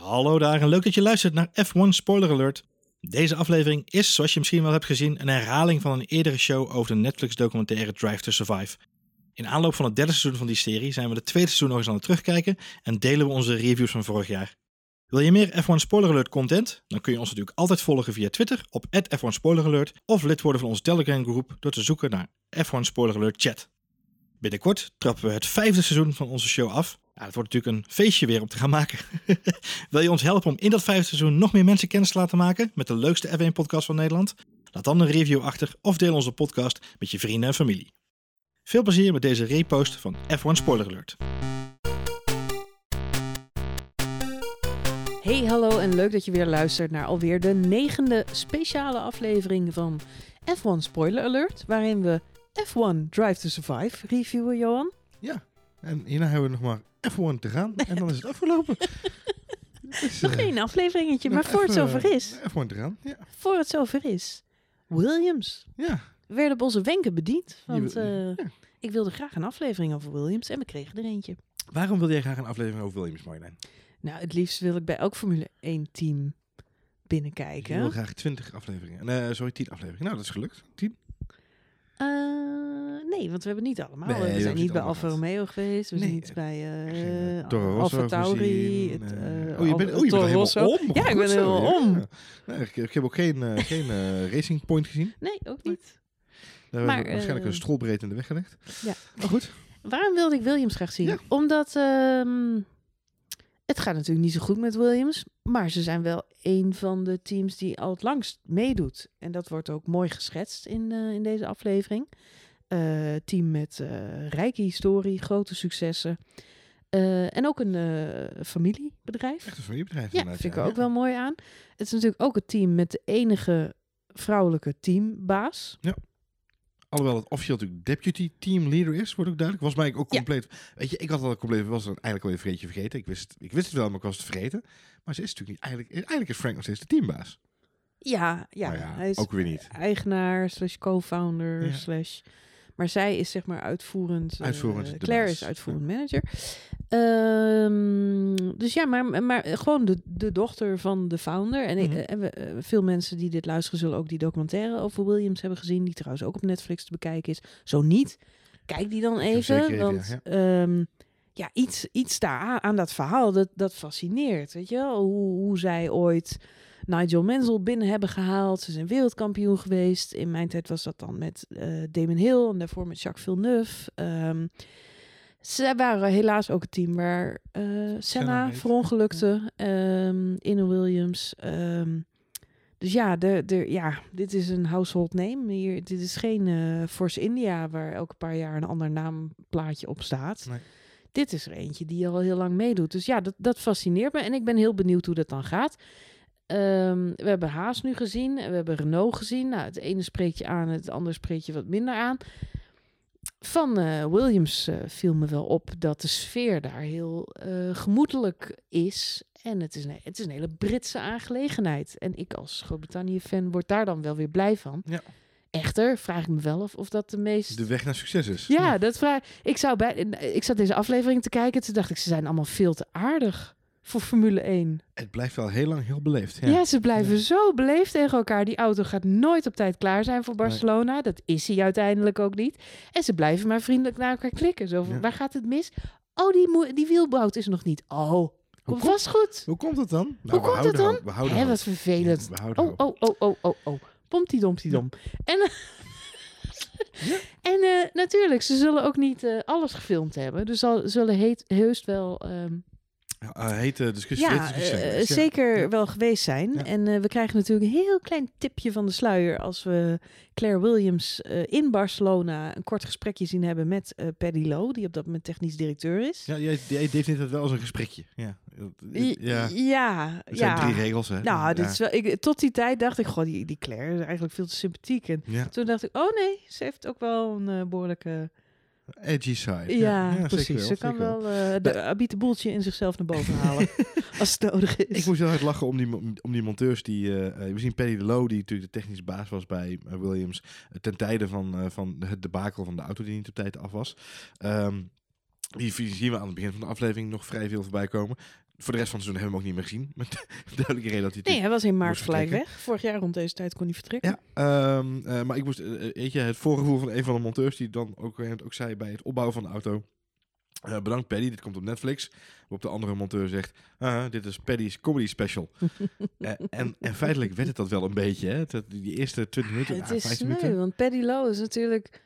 Hallo daar en leuk dat je luistert naar F1 Spoiler Alert. Deze aflevering is, zoals je misschien wel hebt gezien, een herhaling van een eerdere show over de Netflix-documentaire Drive to Survive. In aanloop van het derde seizoen van die serie zijn we de tweede seizoen nog eens aan het terugkijken en delen we onze reviews van vorig jaar. Wil je meer F1 Spoiler Alert content? Dan kun je ons natuurlijk altijd volgen via Twitter op F1 Spoiler Alert of lid worden van onze Telegram groep door te zoeken naar F1 Spoiler Alert Chat. Binnenkort trappen we het vijfde seizoen van onze show af. Ja, het wordt natuurlijk een feestje weer om te gaan maken. Wil je ons helpen om in dat vijfde seizoen nog meer mensen kennis te laten maken met de leukste F1-podcast van Nederland? Laat dan een review achter of deel onze podcast met je vrienden en familie. Veel plezier met deze repost van F1 Spoiler Alert. Hey, hallo en leuk dat je weer luistert naar alweer de negende speciale aflevering van F1 Spoiler Alert, waarin we F1 Drive to Survive reviewen, Johan. Ja, en hierna hebben we nog maar F1 te gaan en dan is het afgelopen. Dus, Nog eh, één afleveringetje, maar voor het zover is, F1 te gaan, ja. voor het zover is, Williams. Ja, We werden op onze wenken bediend, want wil- eh, ja. ik wilde graag een aflevering over Williams en we kregen er eentje. waarom wil jij graag een aflevering over Williams, Marjolein? Nou, het liefst wil ik bij elk Formule 1 team Ik binnenkijken. wil graag 20 afleveringen. Eh sorry, 10 afleveringen. Nou, dat is gelukt. 10. Nee, want we hebben niet allemaal. Nee, we zijn niet bij Alfa Romeo geweest. We zijn niet bij eh Toro Rosso Alfa Tauri. het, oh, je bent, oh, je bent helemaal om. Ja, ik ben zo, helemaal ja. om. Nee, ik, ik heb ook geen, geen Racing Point gezien. Nee, ook niet. Daar Maar, hebben we waarschijnlijk een strolbreed in de weg gelegd. Ja. Maar goed. Waarom wilde ik Williams graag zien? Ja. Omdat ehm, het gaat natuurlijk niet zo goed met Williams. Maar ze zijn wel een van de teams die al het langst meedoet. En dat wordt ook mooi geschetst in, in deze aflevering. Eh, team met eh, rijke historie, grote successen. Eh, en ook een familiebedrijf. Echt een familiebedrijf. Ja, vind ik er ja. ook wel mooi aan. Het is natuurlijk ook het team met de enige vrouwelijke teambaas. Alhoewel het officieel natuurlijk deputy team leader is, wordt ook duidelijk. Was mij ook Ja. compleet. Weet je, ik had al compleet, was het eigenlijk al een vergeten vergeten. Ik wist, ik wist het wel, maar ik was het vergeten. Maar ze is natuurlijk niet eigenlijk. Eigenlijk is Frank nog steeds de teambaas. Ja, ja, Maar hij is ook weer niet. eigenaar slash co-founder Ja. slash... Maar zij is zeg maar uitvoerend. eh, Uitvoerend, de Claire is uitvoerend manager. Ehm, dus ja, maar, maar gewoon de, de dochter van de founder. En, ik- Mhm. en we, eh, veel mensen die dit luisteren zullen ook die documentaire over Williams hebben gezien. Die trouwens ook op Netflix te bekijken is. Zo niet, kijk die dan even. want ja, ehm, ja, iets, iets daar aan, aan dat verhaal, dat, dat fascineert. Weet je wel? Hoe, hoe zij ooit Nigel Mansell binnen hebben gehaald. Ze zijn wereldkampioen geweest. In mijn tijd was dat dan met eh Damon Hill en daarvoor met Jacques Villeneuve. Ehm ze waren helaas ook het team waar eh, Senna verongelukte ehm, in een Williams. Ehm, dus ja, de, de, ja, dit is een household name. Hier, dit is geen eh, Force India waar elke paar jaar een ander naamplaatje op staat. Nee. Dit is er eentje die al heel lang meedoet. Dus ja, dat, dat fascineert me. En ik ben heel benieuwd hoe dat dan gaat. Ehm, we hebben Haas nu gezien. en We hebben Renault gezien. Nou, het ene spreekt je aan, het andere spreekt je wat minder aan. Van eh, Williams eh, viel me wel op dat de sfeer daar heel eh, gemoedelijk is. En het is, een, het is een hele Britse aangelegenheid. En ik als Groot-Brittannië-fan word daar dan wel weer blij van. Ja. Echter vraag ik me wel af of dat de meest... De weg naar succes is. Ja, dat vraag ik. Zou bij, ik zat deze aflevering te kijken. Toen dacht ik, ze zijn allemaal veel te aardig voor Formule 1. Het blijft wel heel lang heel beleefd. Ja, ze blijven zo beleefd tegen elkaar. Die auto gaat nooit op tijd klaar zijn voor Barcelona. Dat is hij uiteindelijk ook niet. En ze blijven maar vriendelijk naar elkaar klikken. Zo van, Ja. waar gaat het mis? Oh, die, die wielbout is nog niet. Oh, komt- vast goed. Hoe komt het dan? Nou, Hoe we komt het houden dan? hoop, We houden hoop. wat vervelend. Ja, we houden Oh, oh, oh, oh, oh, oh. Pompty dompty dom. En, eh, Ja. en eh, natuurlijk, ze zullen ook niet eh, alles gefilmd hebben. Dus zal, zullen heet, heus wel ehm, Ja, eh, hete discussie. ja, discussie eh, zeker Ja. wel geweest zijn. Ja. En eh, we krijgen natuurlijk een heel klein tipje van de sluier als we Claire Williams eh, in Barcelona een kort gesprekje zien hebben met eh Paddy Lowe, die op dat moment technisch directeur is. Ja, jij, jij deed het wel als een gesprekje. Ja, ja. ja, Er zijn ja. drie regels, hè? Nou, dit ja. is wel, ik, tot die tijd dacht ik, goh, die, die Claire is eigenlijk veel te sympathiek. En toen dacht ik, oh nee, ze heeft ook wel een eh, behoorlijke... edgy side. Ja, precies. ze kan zeker wel eh de Abite boeltje in zichzelf naar boven halen, als het nodig is. Ik moest heel hard lachen om die, om die monteurs die... eh, eh, we zien Paddy de Low, die natuurlijk de technische baas was bij Williams... ten tijde van, van het debakel van de auto die niet op tijd af was. Ehm, die zien we aan het begin van de aflevering nog vrij veel voorbij komen. Voor de rest van het seizoen hebben we hem ook niet meer gezien. Met duidelijke reden dat hij... Nee, hij was in maart gelijk weg. Vorig jaar rond deze tijd kon hij vertrekken. Ja, ehm, eh, maar ik moest, eh, weet je, het voorgevoel van een van de monteurs die dan ook, eh, ook zei bij het opbouwen van de auto. eh, bedankt Paddy, dit komt op Netflix. Waarop de andere monteur zegt, ah, dit is Paddy's comedy special. Eh, en, en feitelijk werd het dat wel een beetje, hè? Die eerste 20 minuten, het ah, is 15 sneu, minuten. want Paddy Lowe is natuurlijk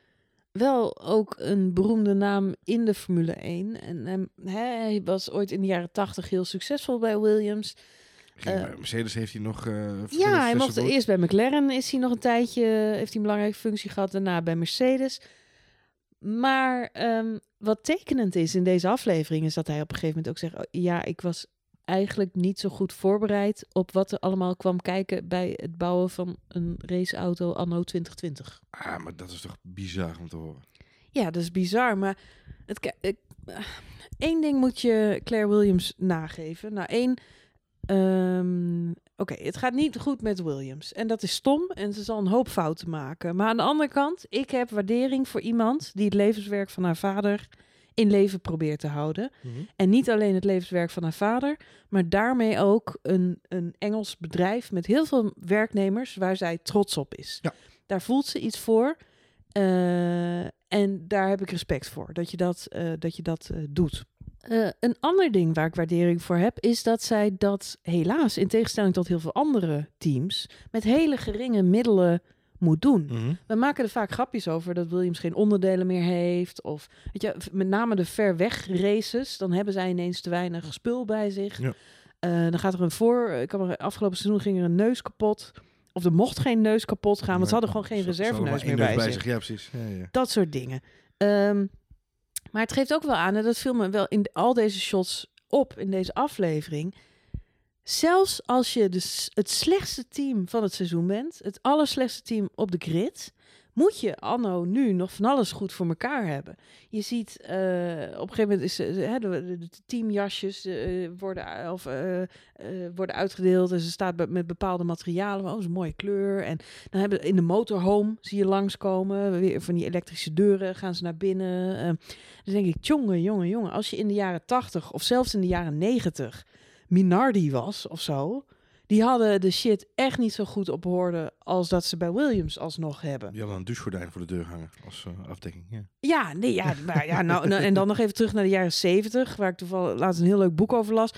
wel ook een beroemde naam in de Formule 1. En hè, hij was ooit in de jaren 80 heel succesvol bij Williams. Bij Mercedes heeft hij nog... eh, Ja, hij mocht eerst bij McLaren is hij nog een tijdje, heeft hij een belangrijke functie gehad, daarna bij Mercedes. Maar ehm, wat tekenend is in deze aflevering is dat hij op een gegeven moment ook zegt, oh, ja, ik was eigenlijk niet zo goed voorbereid op wat er allemaal kwam kijken bij het bouwen van een raceauto anno 2020. Ah, maar dat is toch bizar om te horen. Ja, dat is bizar, maar het, ik, eh, één ding moet je Claire Williams nageven. Nou, één, ehm, oké, het gaat niet goed met Williams. En dat is stom en ze zal een hoop fouten maken. Maar aan de andere kant, ik heb waardering voor iemand die het levenswerk van haar vader in leven probeert te houden. En niet alleen het levenswerk van haar vader, maar daarmee ook een, een Engels bedrijf met heel veel werknemers waar zij trots op is. Ja. Daar voelt ze iets voor. eh, en daar heb ik respect voor, dat je dat, eh, dat, je dat eh, doet. Een ander ding waar ik waardering voor heb, is dat zij dat helaas, in tegenstelling tot heel veel andere teams, met hele geringe middelen moet doen. Mhm. We maken er vaak grapjes over dat Williams geen onderdelen meer heeft. Of weet je, met name de ver weg races. Dan hebben zij ineens te weinig spul bij zich. Ja. Eh, dan gaat er een voor. Ik kan me, afgelopen seizoen ging er een neus kapot. Of er mocht geen neus kapot gaan, want ze hadden gewoon geen reserveneus meer bij, zich. Ja, precies. Ja, ja. Dat soort dingen. Ehm, maar het geeft ook wel aan, en dat viel me wel in al deze shots op in deze aflevering. Zelfs als je dus het slechtste team van het seizoen bent, het allerslechtste team op de grid, moet je anno nu nog van alles goed voor elkaar hebben. Je ziet eh, op een gegeven moment is eh, de, teamjasjes eh, worden, of, worden uitgedeeld en ze staat met bepaalde materialen. Oh, is een mooie kleur. En dan hebben in de motorhome zie je langskomen, weer van die elektrische deuren gaan ze naar binnen. Eh, dan denk ik, jongen, jongen, jongen, als je in de jaren 80 of zelfs in de jaren 90 Minardi was of zo, die hadden de shit echt niet zo goed op orde als dat ze bij Williams alsnog hebben. Die hadden een douchegordijn voor de deur hangen als eh, afdekking. Ja. Ja, nee, ja, maar ja, nou, nou, en dan nog even terug naar de jaren 70, waar ik toevallig laatst een heel leuk boek over las.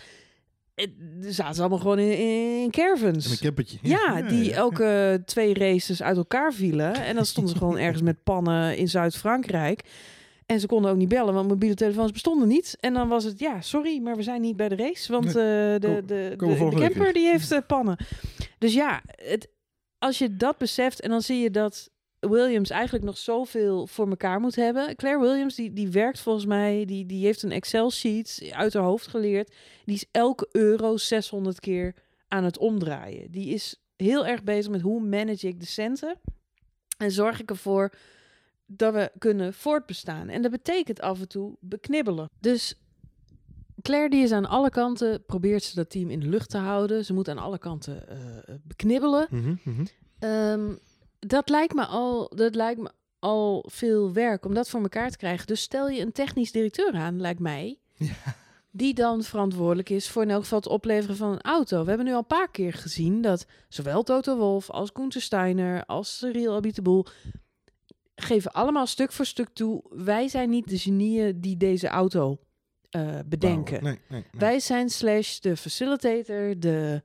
Eh, Er zaten ze allemaal gewoon in, in caravans. En een campertje. Ja, die ja. elke twee races uit elkaar vielen. En dan stonden ze gewoon ergens met pannen in Zuid-Frankrijk. En ze konden ook niet bellen, want mobiele telefoons bestonden niet. En dan was het, ja, sorry, maar we zijn niet bij de race. Want eh, de, Kom- de, de, de camper die heeft eh, pannen. Dus ja, het, als je dat beseft en dan zie je dat Williams eigenlijk nog zoveel voor elkaar moet hebben. Claire Williams, die, die werkt volgens mij, die, die heeft een Excel-sheet uit haar hoofd geleerd. Die is elke euro 600 keer aan het omdraaien. Die is heel erg bezig met hoe manage ik de centen en zorg ik ervoor dat we kunnen voortbestaan. En dat betekent af en toe beknibbelen. Dus Claire die is aan alle kanten, probeert ze dat team in de lucht te houden. Ze moet aan alle kanten eh, beknibbelen. Mhm, mhm. Ehm, dat, lijkt me al, dat lijkt me al veel werk om dat voor elkaar te krijgen. Dus stel je een technisch directeur aan, lijkt mij. Die dan verantwoordelijk is voor in elk geval het opleveren van een auto. We hebben nu al een paar keer gezien dat zowel Toto Wolf als Gunther Steiner als Cyril Abiteboul geven allemaal stuk voor stuk toe. Wij zijn niet de genieën die deze auto eh, bedenken. Bouwen. Nee, nee, nee. Wij zijn slash de facilitator, de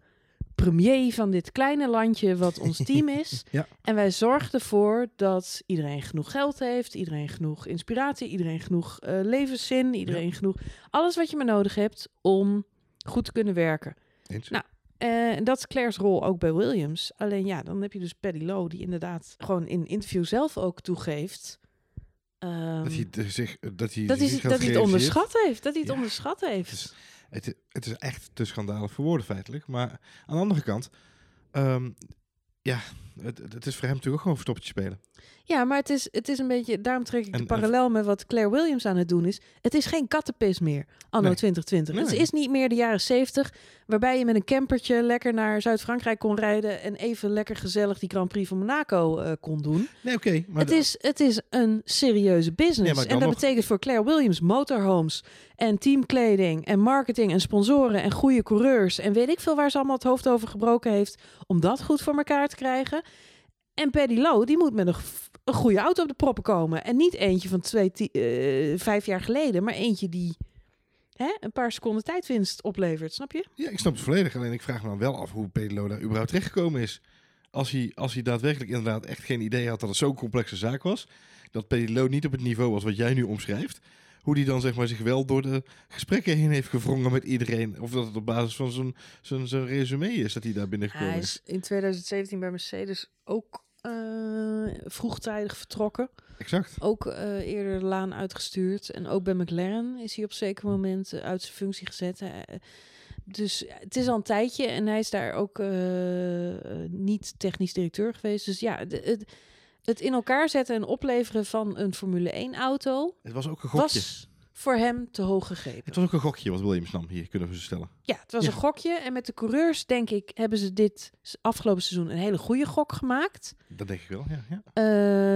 premier van dit kleine landje wat ons team is. Ja. En wij zorgen ervoor dat iedereen genoeg geld heeft, iedereen genoeg inspiratie, iedereen genoeg eh, levenszin, iedereen genoeg... Alles wat je maar nodig hebt om goed te kunnen werken. Nou, Eh, En dat is Claire's rol ook bij Williams. Alleen ja, dan heb je dus Paddy Lowe, die inderdaad gewoon in interview zelf ook toegeeft. ehm, dat hij eh, zich dat hij dat hij, zich dat hij het onderschat heeft. Dat hij het Ja. onderschat heeft. Het is, het, het is echt te schandalig voor woorden feitelijk. Maar aan de andere kant, ehm, Het, het is voor hem natuurlijk ook gewoon verstoppertje spelen. Ja, maar het is, het is een beetje, daarom trek ik En- de parallel met wat Claire Williams aan het doen is. Het is geen kattenpis meer, anno Nee. 2020. Het is niet meer de jaren 70, waarbij je met een campertje lekker naar Zuid-Frankrijk kon rijden en even lekker gezellig die Grand Prix van Monaco eh, kon doen. Nee, oké. maar het, is, het is een serieuze business. Ja, en dat nog- betekent voor Claire Williams motorhomes en teamkleding en marketing en sponsoren en goede coureurs en weet ik veel waar ze allemaal het hoofd over gebroken heeft om dat goed voor elkaar te krijgen. En Paddy die moet met een, goede auto op de proppen komen. En niet eentje van twee, eh, vijf jaar geleden, maar eentje die hè, een paar seconden tijdwinst oplevert. Snap je? Ja, ik snap het volledig. Alleen ik vraag me dan wel af hoe Pedelo daar überhaupt terechtgekomen is. Als hij, als hij daadwerkelijk inderdaad echt geen idee had dat het zo'n complexe zaak was. Dat Pedelo niet op het niveau was wat jij nu omschrijft. Hoe die dan zeg maar zich wel door de gesprekken heen heeft gevrongen met iedereen. Of dat het op basis van zijn, zijn, zijn resume is dat hij daar binnengekomen Hij is. is in 2017 bij Mercedes ook eh, vroegtijdig vertrokken. Exact. Ook eh, eerder de laan uitgestuurd. En ook bij McLaren is hij op zeker moment eh, uit zijn functie gezet. Dus het is al een tijdje en hij is daar ook niet technisch directeur geweest. Dus ja, de- het, het in elkaar zetten en opleveren van een Formule 1 auto Het was ook een gokje. was voor hem te hoog gegrepen. Het was ook een gokje wat Williams nam hier, kunnen we ze stellen. Ja, het was Ja. een gokje. En met de coureurs, denk ik, hebben ze dit afgelopen seizoen een hele goede gok gemaakt. Dat denk ik wel, ja. ja.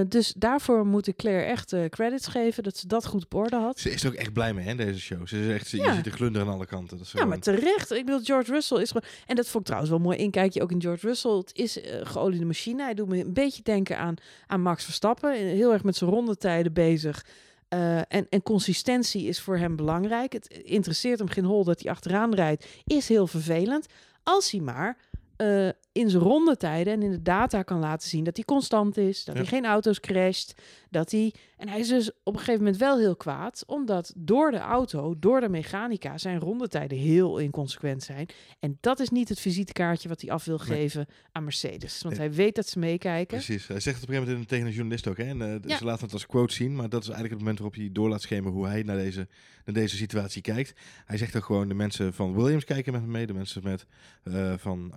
Eh, dus daarvoor moet ik Claire echt eh, credits geven dat ze dat goed op orde had. Ze is er ook echt blij mee, hè, deze show. Ze is echt, ze, Ja. je ziet de glunder aan alle kanten. Dat is Ja, maar terecht. Ik bedoel, George Russell is gewoon... En dat vond ik trouwens wel mooi inkijkje ook in George Russell. Het is eh geoliede machine. Hij doet me een beetje denken aan, aan Max Verstappen. Heel erg met zijn rondetijden bezig. Eh, en, en consistentie is voor hem belangrijk. Het interesseert hem geen hol dat hij achteraan rijdt. Is heel vervelend. Als hij maar eh, in zijn rondetijden en in de data kan laten zien dat hij constant is. Dat Ja. hij geen auto's crasht. Dat hij... En hij is dus op een gegeven moment wel heel kwaad. Omdat door de auto, door de mechanica, zijn rondetijden heel inconsequent zijn. En dat is niet het visitekaartje wat hij af wil Nee. geven aan Mercedes. Want Nee. hij weet dat ze meekijken. Precies. Hij zegt het op een gegeven moment tegen een journalist ook. Hè? En, eh, Ja. Ze laten het als quote zien, maar dat is eigenlijk het moment waarop hij door laat schemeren hoe hij naar deze, naar deze situatie kijkt. Hij zegt ook gewoon, de mensen van Williams kijken met me mee, de mensen met, eh, van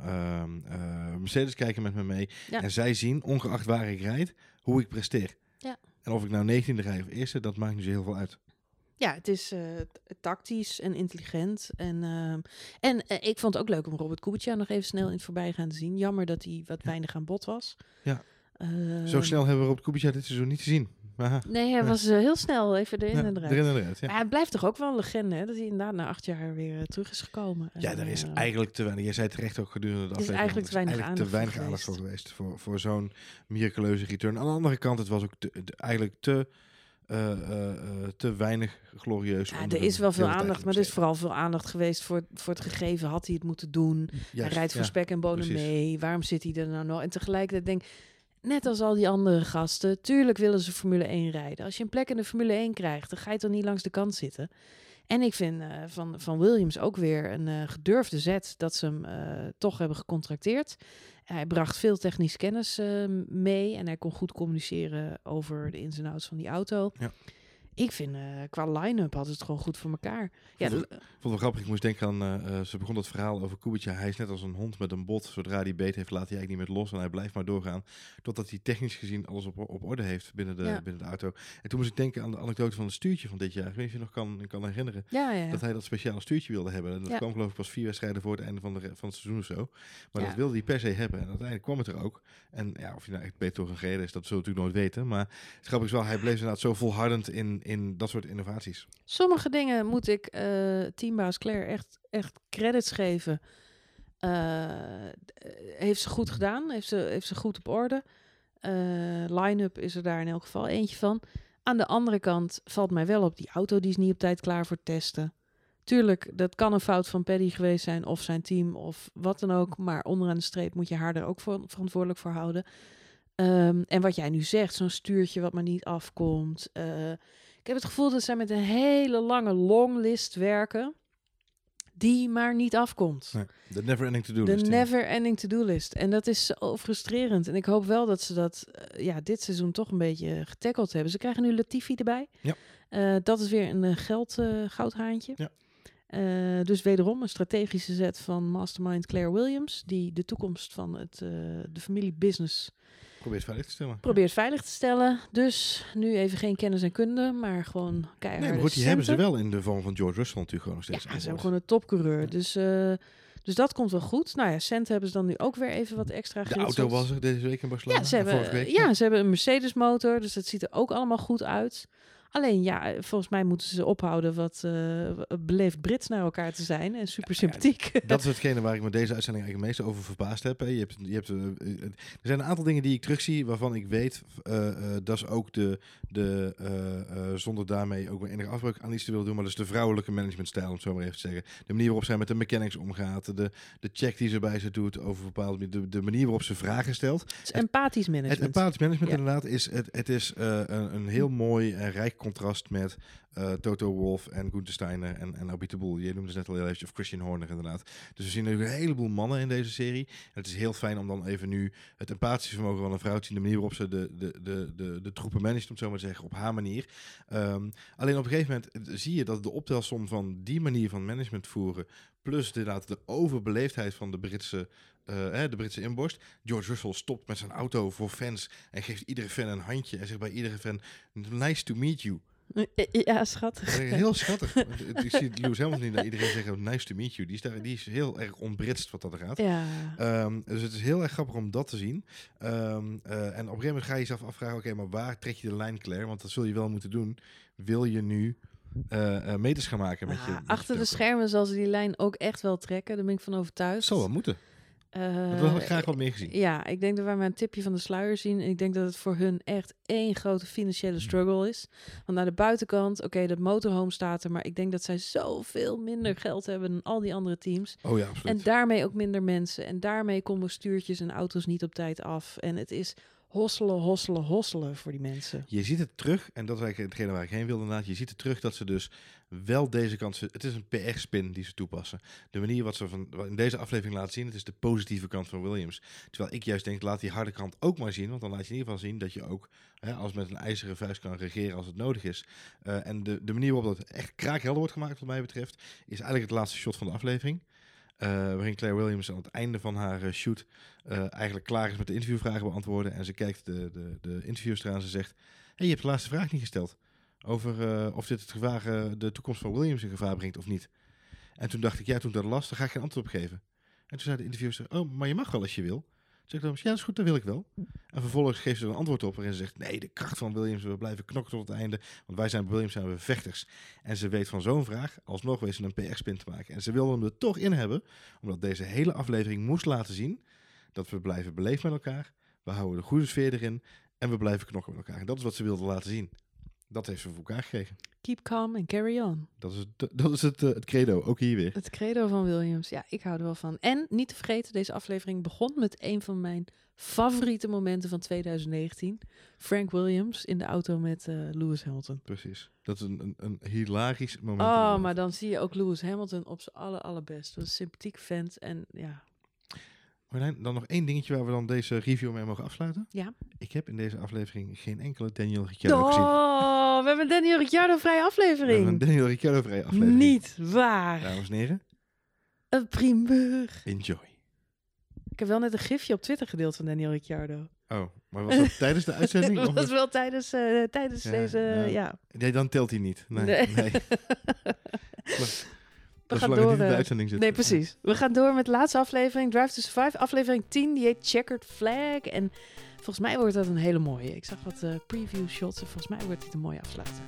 Mercedes kijken met me mee. Ja. En zij zien, ongeacht waar ik rijd, hoe ik presteer. Ja. En of ik nou 19e rij of eerste, dat maakt niet zo heel veel uit. Ja, het is eh, tactisch en intelligent. En, ehm, en eh, ik vond het ook leuk om Robert Kubica nog even snel in het voorbijgaan te zien. Jammer dat hij wat weinig aan bod was. Ja. Ehm, Zo snel hebben we op Kubica dit seizoen niet gezien. Nee, hij was eh, heel snel even erin Ja, en eruit. erin en eruit. Ja. Maar hij blijft toch ook wel een legende, hè? Dat hij inderdaad na acht jaar weer eh, terug is gekomen. Ja, En, daar is eh, eigenlijk te weinig. Jij zei terecht ook gedurende de Er is aflevering. eigenlijk te weinig er is aandacht te weinig voor aandacht voor geweest. Voor, voor zo'n miraculeuze return. Aan de andere kant, het was ook te- eigenlijk te, eh, eh, eh, te weinig glorieus. Ja, er er is wel veel aandacht, aan maar er is vooral veel aandacht geweest voor, voor het gegeven. Had hij het moeten doen? besteden. hij rijdt voor ja. spek en bonen precies. mee. Waarom zit hij er nou nog? En tegelijkertijd denk ik, net als al die andere gasten, tuurlijk willen ze Formule 1 rijden. Als je een plek in de Formule 1 krijgt, dan ga je toch niet langs de kant zitten. En ik vind eh, van, van Williams ook weer een eh, gedurfde zet dat ze hem eh, toch hebben gecontracteerd. Hij bracht veel technische kennis mee en hij kon goed communiceren over de ins en outs van die auto. Ja. Ik vind, eh, qua line-up had het gewoon goed voor elkaar. Ja, Vond vond het wel grappig. Ik moest denken aan, eh, eh, ze begon het verhaal over Kubica. Hij is net als een hond met een bot. Zodra hij beet heeft, laat hij eigenlijk niet meer los. En hij blijft maar doorgaan. Totdat hij technisch gezien alles op, op orde heeft binnen de, Ja. binnen de auto. En toen moest ik denken aan de anekdote van het stuurtje van dit jaar. Ik weet niet of je nog kan, kan herinneren. ja, ja, ja. Dat hij dat speciale stuurtje wilde hebben. En dat kwam geloof ik pas vier wedstrijden voor het einde van, de, van het seizoen of zo. Maar dat wilde hij per se hebben. En uiteindelijk kwam het er ook. En ja, of hij nou echt beter door gereden is, dat zullen we natuurlijk nooit weten. Maar het grappige is wel, hij bleef inderdaad zo volhardend in, in dat soort innovaties. Sommige dingen moet ik eh teambaas Claire echt, echt credits geven. Eh, d- heeft ze goed gedaan, heeft ze, heeft ze goed op orde. Eh, Line-up is er daar in elk geval eentje van. Aan de andere kant valt mij wel op, die auto die is niet op tijd klaar voor testen. Tuurlijk, dat kan een fout van Paddy geweest zijn of zijn team of wat dan ook. Maar onderaan de streep moet je haar er ook voor, verantwoordelijk voor houden. Ehm, en wat jij nu zegt, zo'n stuurtje wat maar niet afkomt. eh, ik heb het gevoel dat zij met een hele lange longlist werken. Die maar niet afkomt. Nee, De never ending to do De list. ja. never ending to-do list. En dat is zo frustrerend. En ik hoop wel dat ze dat eh, ja, dit seizoen toch een beetje getackeld hebben. Ze krijgen nu Latifi erbij. Ja. Eh, dat is weer een eh, geld, goudhaantje. Ja. Dus wederom een strategische zet van mastermind Claire Williams, die de toekomst van het, de familiebusiness Probeer het veilig te stellen. probeert veilig te stellen. Dus nu even geen kennis en kunde, maar gewoon keihard. Nee, maar goed, die hebben ze wel in de vorm van George Russell natuurlijk gewoon nog steeds. Ja, ze hebben boord. gewoon een topcoureur. Dus, eh, dus dat komt wel goed. Nou ja, cent hebben ze dan nu ook weer even wat extra De auto was er deze week in Barcelona. Ja, ze en hebben, ja, ze hebben een Mercedes motor, dus dat ziet er ook allemaal goed uit. Alleen ja, eh, volgens mij moeten ze ophouden wat eh, beleefd Brits naar elkaar te zijn en super sympathiek. Dat is hetgene waar ik me deze uitzending eigenlijk het meest over verbaasd heb. hè. Je hebt, je hebt, eh, er zijn een aantal dingen die ik terugzie waarvan ik weet, dat is ook de, de zonder daarmee ook een enige afbreuk aan iets te willen doen, maar dat is de vrouwelijke managementstijl, om het zo maar even te zeggen. De manier waarop zij met de mechanics omgaat, de, de check die ze bij ze doet over bepaalde de, de manier waarop ze vragen stelt. Het is empathisch management. Het empathisch management Ja. inderdaad is, het, het is een, een heel mooi en rijk contrast met eh, Toto Wolff en Gunther Steiner en, en. Je noemde ze net al heel even, of Christian Horner inderdaad. Dus we zien een heleboel mannen in deze serie. En het is heel fijn om dan even nu het empathische vermogen van een vrouw te zien. De manier waarop ze de, de, de, de, de troepen managt, om het zo maar te zeggen, op haar manier. Ehm, alleen op een gegeven moment zie je dat de optelsom van die manier van management voeren, plus inderdaad de overbeleefdheid van de Britse, eh, de Britse inborst. George Russell stopt met zijn auto voor fans en geeft iedere fan een handje en zegt bij iedere fan, nice to meet you. Ja, schattig. Heel schattig. Ik zie Lewis Hamilton niet naar iedereen zeggen, nice to meet you. Die is, daar, die is heel erg onbritst wat dat er gaat. Ja. Ehm, dus het is heel erg grappig om dat te zien. Ehm, eh, en op een gegeven moment ga je jezelf afvragen, oké, maar waar trek je de lijn, Claire? Want dat zul je wel moeten doen. Wil je nu eh, meters gaan maken met Ah, je... met je achter de schermen zal ze die lijn ook echt wel trekken. Daar ben ik van overtuigd. Zal wel moeten. Eh, Dat wil ik graag wat meer gezien. Ja, ik denk dat wij maar een tipje van de sluier zien. Ik denk dat het voor hun echt één grote financiële struggle is. Want naar de buitenkant, oké, dat motorhome staat er, maar ik denk dat zij zoveel minder geld hebben dan al die andere teams. Oh ja, absoluut. En daarmee ook minder mensen. En daarmee komen stuurtjes en auto's niet op tijd af. En het is hosselen, hosselen, hosselen voor die mensen. Je ziet het terug, en dat is eigenlijk hetgene waar ik heen wilde inderdaad. Je ziet het terug dat ze dus wel deze kant... Het is een PR-spin die ze toepassen. De manier wat ze van, in deze aflevering laten zien, het is de positieve kant van Williams. Terwijl ik juist denk, laat die harde kant ook maar zien. Want dan laat je in ieder geval zien dat je ook hè, als met een ijzeren vuist kan regeren als het nodig is. Eh, en de, de manier waarop dat echt kraakhelder wordt gemaakt wat mij betreft, is eigenlijk het laatste shot van de aflevering. Eh, waarin Claire Williams aan het einde van haar eh, shoot eh, eigenlijk klaar is met de interviewvragen beantwoorden. En ze kijkt de, de, de interviewster aan en ze zegt... hey, je hebt de laatste vraag niet gesteld. Over of dit het gevaar, de toekomst van Williams in gevaar brengt of niet. En toen dacht ik, ja, toen dat las, daar ga ik geen antwoord op geven. En toen zei de interviewster, oh, maar je mag wel als je wil. Ik dan, ja, dat is goed, dat wil ik wel. En vervolgens geeft ze een antwoord op waarin ze zegt, nee, de kracht van Williams, we blijven knokken tot het einde. Want wij zijn Williams, zijn we vechters. En ze weet van zo'n vraag, alsnog weet ze een PR-spin te maken. En ze wilde hem er toch in hebben, omdat deze hele aflevering moest laten zien dat we blijven beleefd met elkaar. We houden de goede sfeer erin en we blijven knokken met elkaar. En dat is wat ze wilde laten zien. Dat heeft ze voor elkaar gekregen. Keep calm and carry on. Dat is het, dat is het, eh, het credo, ook hier weer. Het credo van Williams. Ja, ik hou er wel van. En niet te vergeten, deze aflevering begon met een van mijn favoriete momenten van 2019. Frank Williams in de auto met eh, Lewis Hamilton. Precies. Dat is een, een, een hilarisch moment. Oh, maar dan zie je ook Lewis Hamilton op zijn aller, allerbest. Een sympathiek vent. En ja, Dan nog één dingetje waar we dan deze review mee mogen afsluiten. Ja. Ik heb in deze aflevering geen enkele Daniel Ricciardo gezien. Oh, we hebben een Daniel Ricciardo vrije We hebben een aflevering. Daniel Ricciardo vrije aflevering. Niet waar. Dames en heren, Een primeur. enjoy. Ik heb wel net een gifje op Twitter gedeeld van Daniel Ricciardo. Oh, maar was dat tijdens de uitzending? dat was wel tijdens, eh, tijdens Ja, deze... ja. ja. Nee, dan telt hij niet. Nee, Nee. nee. We gaan door. eh. Nee, precies. We gaan door met de laatste aflevering, Drive to Survive. Aflevering 10, die heet Checkered Flag. En volgens mij wordt dat een hele mooie. Ik zag wat eh, preview shots en volgens mij wordt dit een mooie afsluiter.